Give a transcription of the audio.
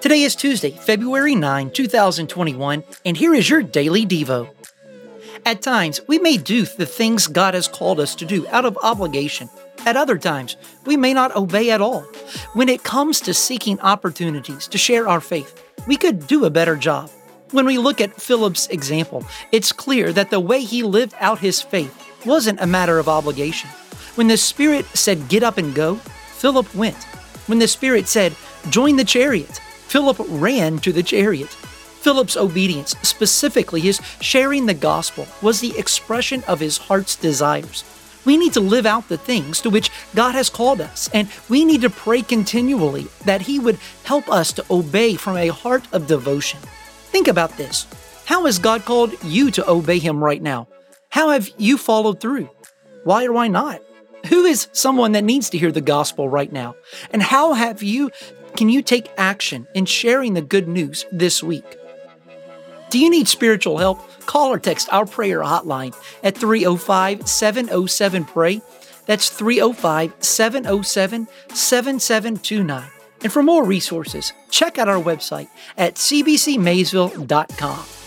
Today is Tuesday, February 9, 2021, and here is your Daily Devo. At times, we may do the things God has called us to do out of obligation. At other times, we may not obey at all. When it comes to seeking opportunities to share our faith, we could do a better job. When we look at Philip's example, it's clear that the way he lived out his faith wasn't a matter of obligation. When the Spirit said, Get up and go, Philip went. When the Spirit said, Join the chariot, Philip ran to the chariot. Philip's obedience, specifically his sharing the gospel, was the expression of his heart's desires. We need to live out the things to which God has called us, and we need to pray continually that He would help us to obey from a heart of devotion. Think about this. How has God called you to obey Him right now? How have you followed through? Why or why not? Who is someone that needs to hear the gospel right now? And how have you can you take action in sharing the good news this week? Do you need spiritual help? Call or text our prayer hotline at 305 707 PRAY. That's 305 707 7729. And for more resources, check out our website at cbcmaysville.com.